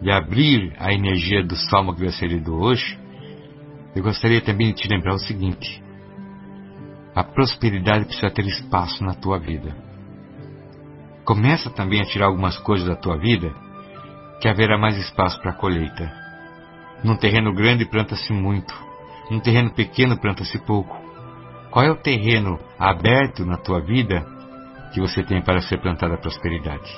A: de abrir a energia do salmo que vai ser lido hoje, eu gostaria também de te lembrar o seguinte: a prosperidade precisa ter espaço na tua vida. Começa também a tirar algumas coisas da tua vida que haverá mais espaço para a colheita. Num terreno grande planta-se muito, num terreno pequeno planta-se pouco. Qual é o terreno aberto na tua vida que você tem para ser plantada a prosperidade?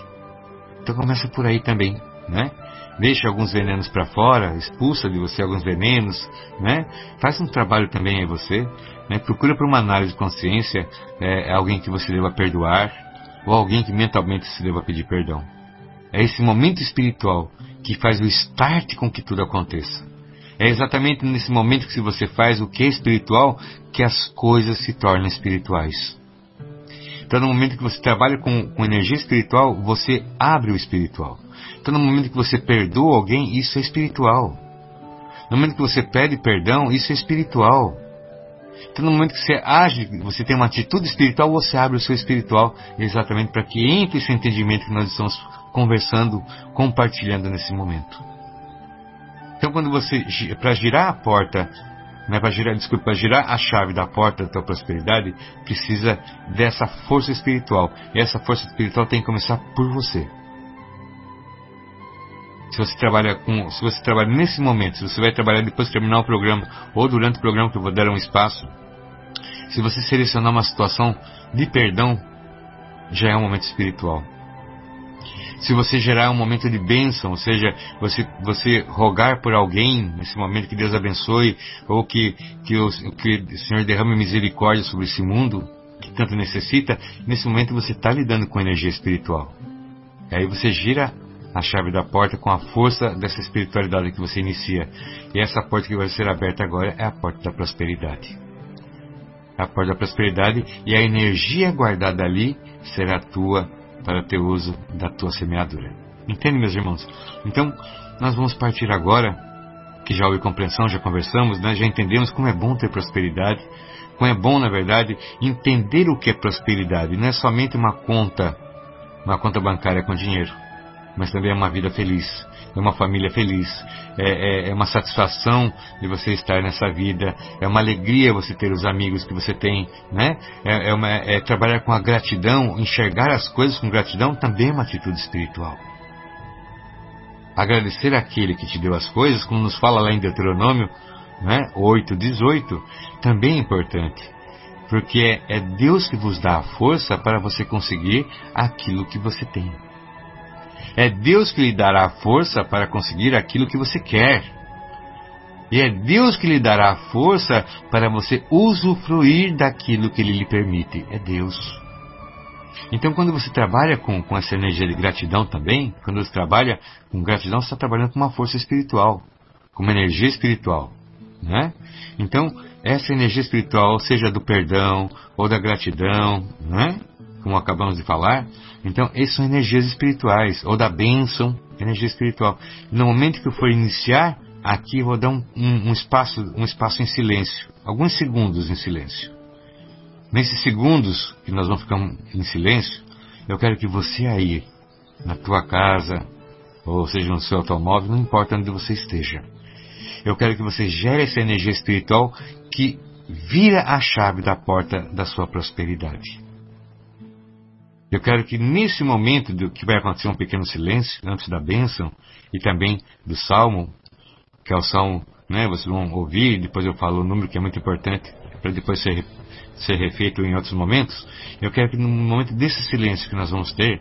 A: Então começa por aí também, né? Deixa alguns venenos para fora, expulsa de você alguns venenos, né? Faz um trabalho também em você, né? Procura por uma análise de consciência é, alguém que você deva perdoar ou alguém que mentalmente se deva pedir perdão. É esse momento espiritual que faz o start com que tudo aconteça. É exatamente nesse momento que se você faz o que é espiritual que as coisas se tornam espirituais. Então, no momento que você trabalha com, com energia espiritual, você abre o espiritual. Então, no momento que você perdoa alguém, isso é espiritual. No momento que você pede perdão, isso é espiritual. Então, no momento que você age, você tem uma atitude espiritual, você abre o seu espiritual exatamente para que entre esse entendimento que nós estamos conversando, compartilhando nesse momento. Então, quando você, para girar a porta né, para girar, desculpa, para girar a chave da porta da tua prosperidade, precisa dessa força espiritual. E essa força espiritual tem que começar por você. Se você trabalha com, se você trabalha nesse momento, se você vai trabalhar depois de terminar o programa ou durante o programa que eu vou dar um espaço, se você selecionar uma situação de perdão, já é um momento espiritual se você gerar um momento de bênção, ou seja, você, você rogar por alguém nesse momento que Deus abençoe, ou que, que, o, que o Senhor derrame misericórdia sobre esse mundo que tanto necessita, nesse momento você está lidando com energia espiritual. E aí você gira a chave da porta com a força dessa espiritualidade que você inicia. E essa porta que vai ser aberta agora é a porta da prosperidade. A porta da prosperidade e a energia guardada ali será tua para ter uso da tua semeadura. Entende, meus irmãos? Então, nós vamos partir agora, que já houve compreensão, já conversamos, né? já entendemos como é bom ter prosperidade, como é bom, na verdade, entender o que é prosperidade. Não é somente uma conta, uma conta bancária com dinheiro, mas também é uma vida feliz é uma família feliz, é, é, é, uma satisfação de você estar nessa vida, é uma alegria você ter os amigos que você tem, né? É, é, uma, é trabalhar com a gratidão, enxergar as coisas com gratidão também é uma atitude espiritual. Agradecer aquele que te deu as coisas, como nos fala lá em Deuteronômio né, 8, 18, também é importante. Porque é, é Deus que vos dá a força para você conseguir aquilo que você tem. É Deus que lhe dará a força para conseguir aquilo que você quer. E é Deus que lhe dará a força para você usufruir daquilo que Ele lhe permite. É Deus. Então, quando você trabalha com, com essa energia de gratidão também, quando você trabalha com gratidão, você está trabalhando com uma força espiritual, com uma energia espiritual. Né? Então, essa energia espiritual, seja do perdão ou da gratidão, né? Como acabamos de falar. Então, essas são energias espirituais, ou da bênção, energia espiritual. No momento que eu for iniciar, aqui vou dar um, um, um, espaço, um espaço em silêncio, alguns segundos em silêncio. Nesses segundos que nós vamos ficar em silêncio, eu quero que você aí, na tua casa, ou seja, no seu automóvel, não importa onde você esteja. Eu quero que você gere essa energia espiritual que vira a chave da porta da sua prosperidade. Eu quero que nesse momento do que vai acontecer um pequeno silêncio antes da bênção e também do salmo, que é o salmo, né, vocês vão ouvir, depois eu falo o número que é muito importante para depois ser, ser refeito em outros momentos. Eu quero que no momento desse silêncio que nós vamos ter,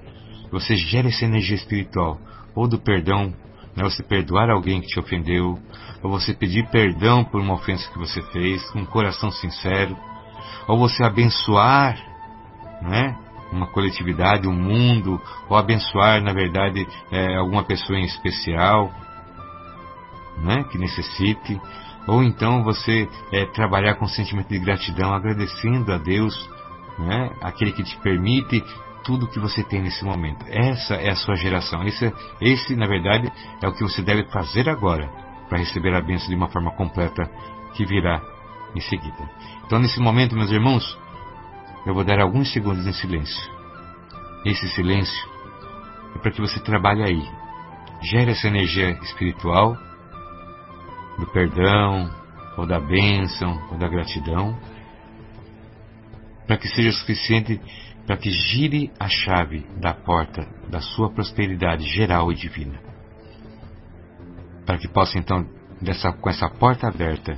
A: você gere essa energia espiritual, ou do perdão, né, você perdoar alguém que te ofendeu, ou você pedir perdão por uma ofensa que você fez, com um coração sincero, ou você abençoar, né, uma coletividade, um mundo, ou abençoar, na verdade, é, alguma pessoa em especial. né, que necessite, ou então você é, trabalhar com sentimento de gratidão, agradecendo a Deus, né, aquele que te permite tudo que você tem nesse momento. Essa é a sua geração. Esse, esse na verdade, é o que você deve fazer agora para receber a bênção de uma forma completa que virá em seguida. Então, nesse momento, meus irmãos, eu vou dar alguns segundos em silêncio. Esse silêncio é para que você trabalhe aí. Gere essa energia espiritual do perdão, ou da bênção, ou da gratidão, para que seja suficiente para que gire a chave da porta da sua prosperidade geral e divina. Para que possa então, dessa, com essa porta aberta,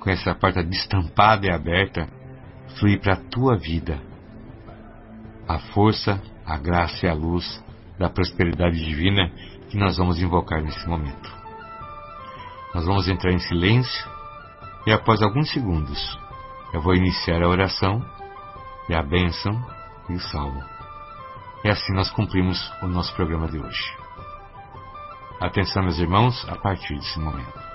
A: com essa porta destampada e aberta, fluir para a tua vida a força, a graça e a luz da prosperidade divina que nós vamos invocar nesse momento. Nós vamos entrar em silêncio e após alguns segundos eu vou iniciar a oração e a bênção e o salmo. E assim nós cumprimos o nosso programa de hoje. Atenção, meus irmãos, a partir desse momento.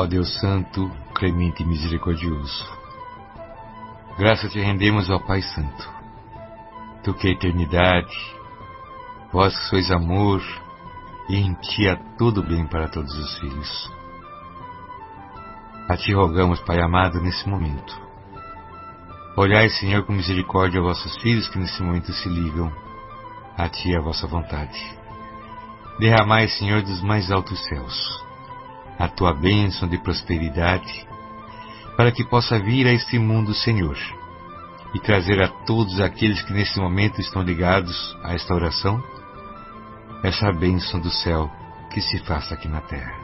A: Ó Deus Santo, clemente e misericordioso, graças te rendemos, ó Pai Santo, tu que é eternidade, vós que sois amor, e em ti há todo bem para todos os filhos. A ti rogamos, Pai amado, nesse momento. Olhai, Senhor, com misericórdia a vossos filhos que nesse momento se ligam a ti a vossa vontade. Derramai, Senhor, dos mais altos céus a tua bênção de prosperidade, para que possa vir a este mundo, Senhor, e trazer a todos aqueles que nesse momento estão ligados a esta oração, essa bênção do céu que se faça aqui na terra.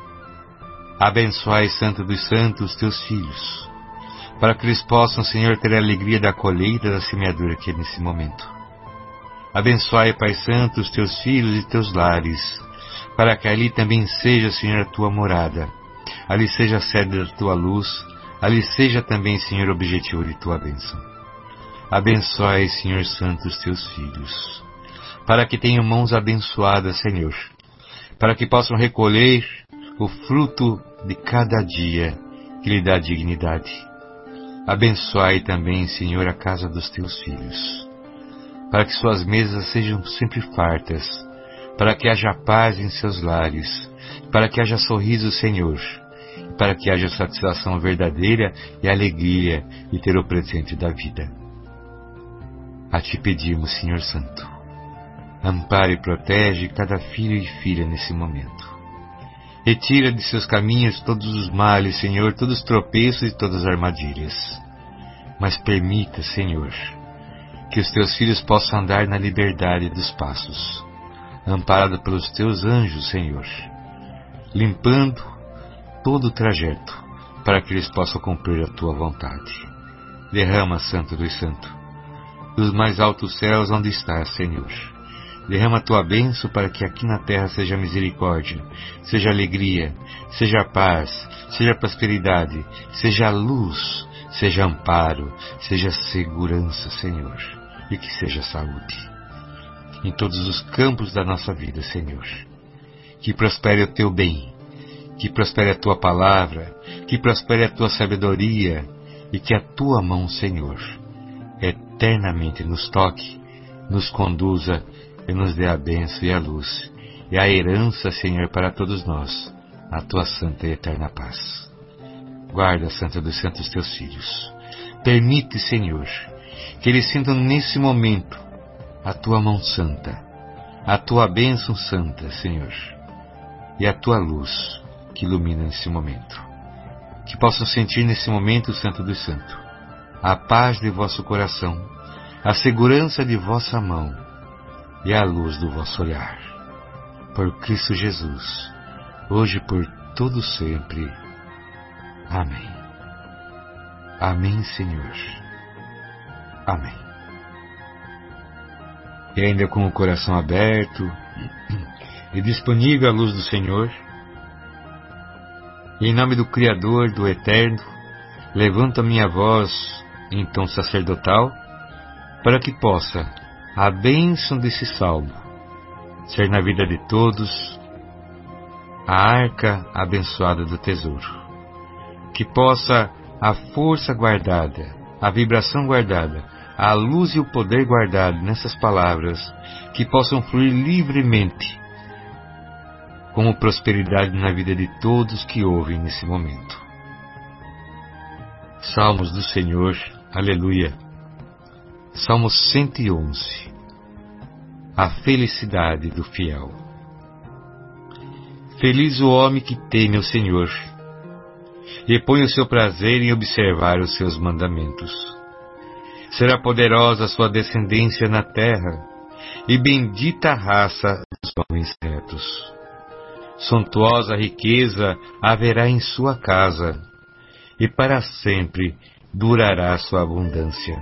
A: Abençoai, Santo dos Santos, teus filhos, para que eles possam, Senhor, ter a alegria da colheita da semeadura aqui nesse momento. Abençoai, Pai Santo, os teus filhos e teus lares, para que ali também seja, Senhor, a tua morada, ali seja a sede da tua luz, ali seja também, Senhor, o objetivo de tua bênção. Abençoe, Senhor Santo, os teus filhos, para que tenham mãos abençoadas, Senhor, para que possam recolher o fruto de cada dia que lhe dá dignidade. Abençoe também, Senhor, a casa dos teus filhos, para que suas mesas sejam sempre fartas, para que haja paz em seus lares, para que haja sorriso, Senhor, para que haja satisfação verdadeira e alegria de ter o presente da vida. A ti pedimos, Senhor Santo, ampare e protege cada filho e filha nesse momento. Retira de seus caminhos todos os males, Senhor, todos os tropeços e todas as armadilhas. Mas permita, Senhor, que os teus filhos possam andar na liberdade dos passos amparado pelos teus anjos, Senhor, limpando todo o trajeto, para que eles possam cumprir a tua vontade. Derrama, Santo dos Santos, dos mais altos céus onde estás, Senhor. Derrama a tua bênção para que aqui na terra seja misericórdia, seja alegria, seja paz, seja prosperidade, seja luz, seja amparo, seja segurança, Senhor, e que seja saúde em todos os campos da nossa vida, Senhor. Que prospere o teu bem, que prospere a tua palavra, que prospere a tua sabedoria e que a tua mão, Senhor, eternamente nos toque, nos conduza e nos dê a bênção e a luz e a herança, Senhor, para todos nós, a tua santa e eterna paz. Guarda, Santa dos Santos, teus filhos. Permite, Senhor, que eles sintam nesse momento a tua mão santa, a tua bênção santa, Senhor, e a tua luz que ilumina nesse momento. Que possam sentir nesse momento, Santo dos Santos, a paz de vosso coração, a segurança de vossa mão e a luz do vosso olhar. Por Cristo Jesus, hoje por todo sempre. Amém. Amém, Senhor. Amém. E ainda com o coração aberto e disponível à luz do Senhor, e em nome do Criador, do Eterno, levanto a minha voz em tom sacerdotal para que possa a bênção desse salmo ser na vida de todos a arca abençoada do tesouro. Que possa a força guardada, a vibração guardada, a luz e o poder guardado nessas palavras, que possam fluir livremente, como prosperidade na vida de todos que ouvem nesse momento. Salmos do Senhor, aleluia. Salmo 111. A felicidade do fiel. Feliz o homem que teme o Senhor e põe o seu prazer em observar os seus mandamentos. Será poderosa sua descendência na terra e bendita a raça dos homens retos. Sontuosa riqueza haverá em sua casa e para sempre durará sua abundância.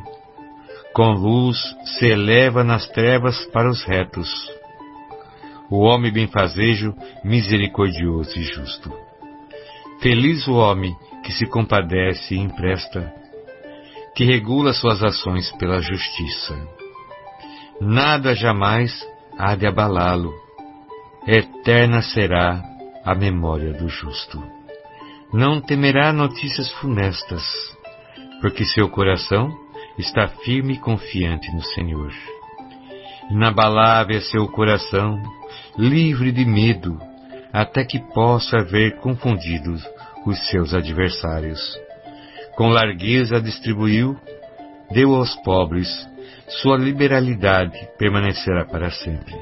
A: Com luz se eleva nas trevas para os retos o homem benfazejo, misericordioso e justo. Feliz o homem que se compadece e empresta, que regula suas ações pela justiça. Nada jamais há de abalá-lo, eterna será a memória do justo. Não temerá notícias funestas, porque seu coração está firme e confiante no Senhor. Inabalável é seu coração, livre de medo, até que possa ver confundidos os seus adversários. Com largueza distribuiu, deu aos pobres, sua liberalidade permanecerá para sempre.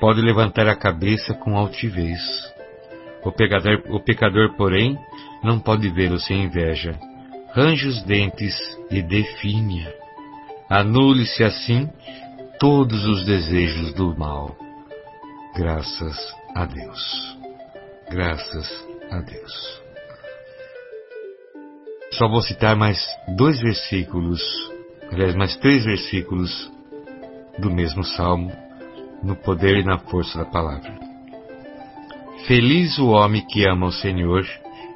A: Pode levantar a cabeça com altivez. O pecador, o pecador porém, não pode vê-lo sem inveja. Range os dentes e define-a. Anule-se assim todos os desejos do mal. Graças a Deus. Graças a Deus. Só vou citar mais dois versículos, aliás, mais três versículos do mesmo salmo, no poder e na força da palavra. Feliz o homem que ama o Senhor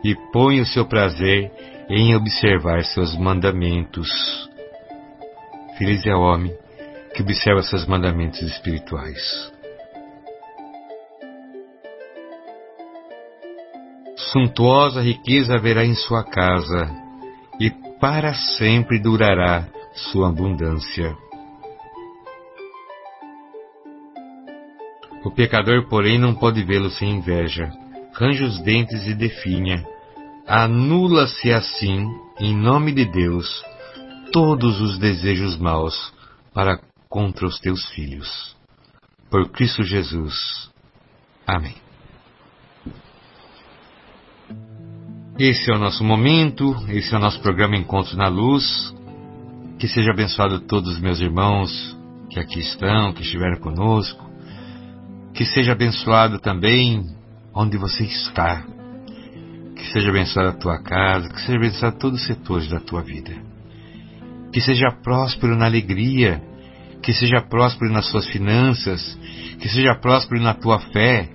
A: e põe o seu prazer em observar seus mandamentos. Feliz é o homem que observa seus mandamentos espirituais. Suntuosa riqueza haverá em sua casa, e para sempre durará sua abundância. O pecador, porém, não pode vê-lo sem inveja. Range os dentes e definha. Anula-se assim, em nome de Deus, todos os desejos maus para contra os teus filhos. Por Cristo Jesus. Amém. Esse é o nosso momento, esse é o nosso programa Encontro na Luz. Que seja abençoado todos os meus irmãos que aqui estão, que estiveram conosco. Que seja abençoado também onde você está. Que seja abençoada a tua casa, que seja abençoado todos os setores da tua vida. Que seja próspero na alegria, que seja próspero nas suas finanças, que seja próspero na tua fé,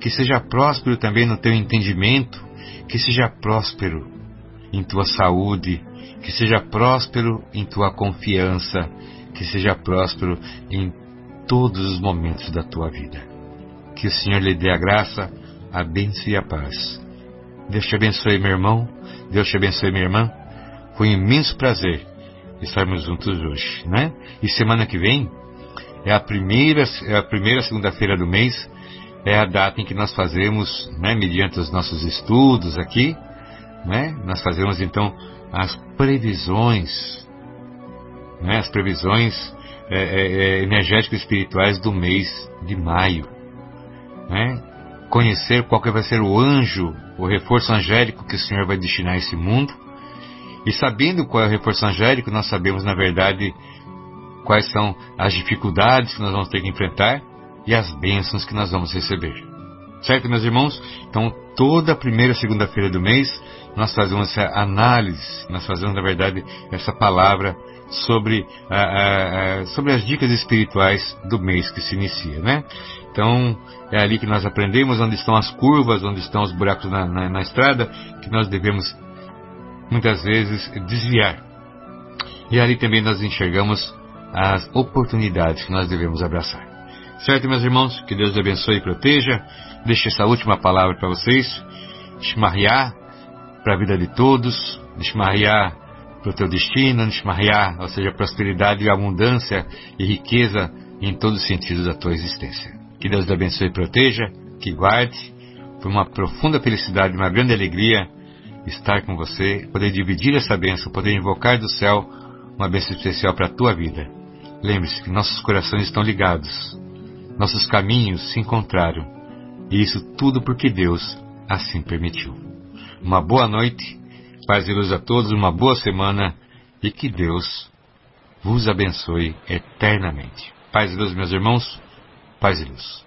A: que seja próspero também no teu entendimento, que seja próspero em tua saúde, que seja próspero em tua confiança, que seja próspero em todos os momentos da tua vida. Que o Senhor lhe dê a graça, a bênção e a paz. Deus te abençoe, meu irmão. Deus te abençoe, minha irmã. Foi um imenso prazer estarmos juntos hoje, né? E semana que vem é a primeira, é a primeira segunda-feira do mês é a data em que nós fazemos, né, mediante os nossos estudos aqui, né, nós fazemos então as previsões, né, as previsões é, é, energéticos espirituais do mês de maio. Né? Conhecer qual que vai ser o anjo, o reforço angélico que o Senhor vai destinar a esse mundo. E sabendo qual é o reforço angélico, nós sabemos, na verdade, quais são as dificuldades que nós vamos ter que enfrentar e as bênçãos que nós vamos receber. Certo, meus irmãos? Então, toda primeira segunda-feira do mês, nós fazemos essa análise, nós fazemos, na verdade, essa palavra sobre, sobre as dicas espirituais do mês que se inicia, né? Então, é ali que nós aprendemos onde estão as curvas, onde estão os buracos na, na, na estrada, que nós devemos, muitas vezes, desviar. E ali também nós enxergamos as oportunidades que nós devemos abraçar. Certo, meus irmãos? Que Deus abençoe e proteja. Deixe essa última palavra para vocês. Shmariá para a vida de todos. Shmariá para o teu destino. Shmariá, ou seja, prosperidade e abundância e riqueza em todos os sentidos da tua existência. Que Deus te abençoe e proteja, que guarde. Foi uma profunda felicidade, uma grande alegria estar com você, poder dividir essa bênção, poder invocar do céu uma bênção especial para a tua vida. Lembre-se que nossos corações estão ligados, nossos caminhos se encontraram, e isso tudo porque Deus assim permitiu. Uma boa noite, paz e luz a todos, uma boa semana e que Deus vos abençoe eternamente. Paz e luz, meus irmãos, paz e luz.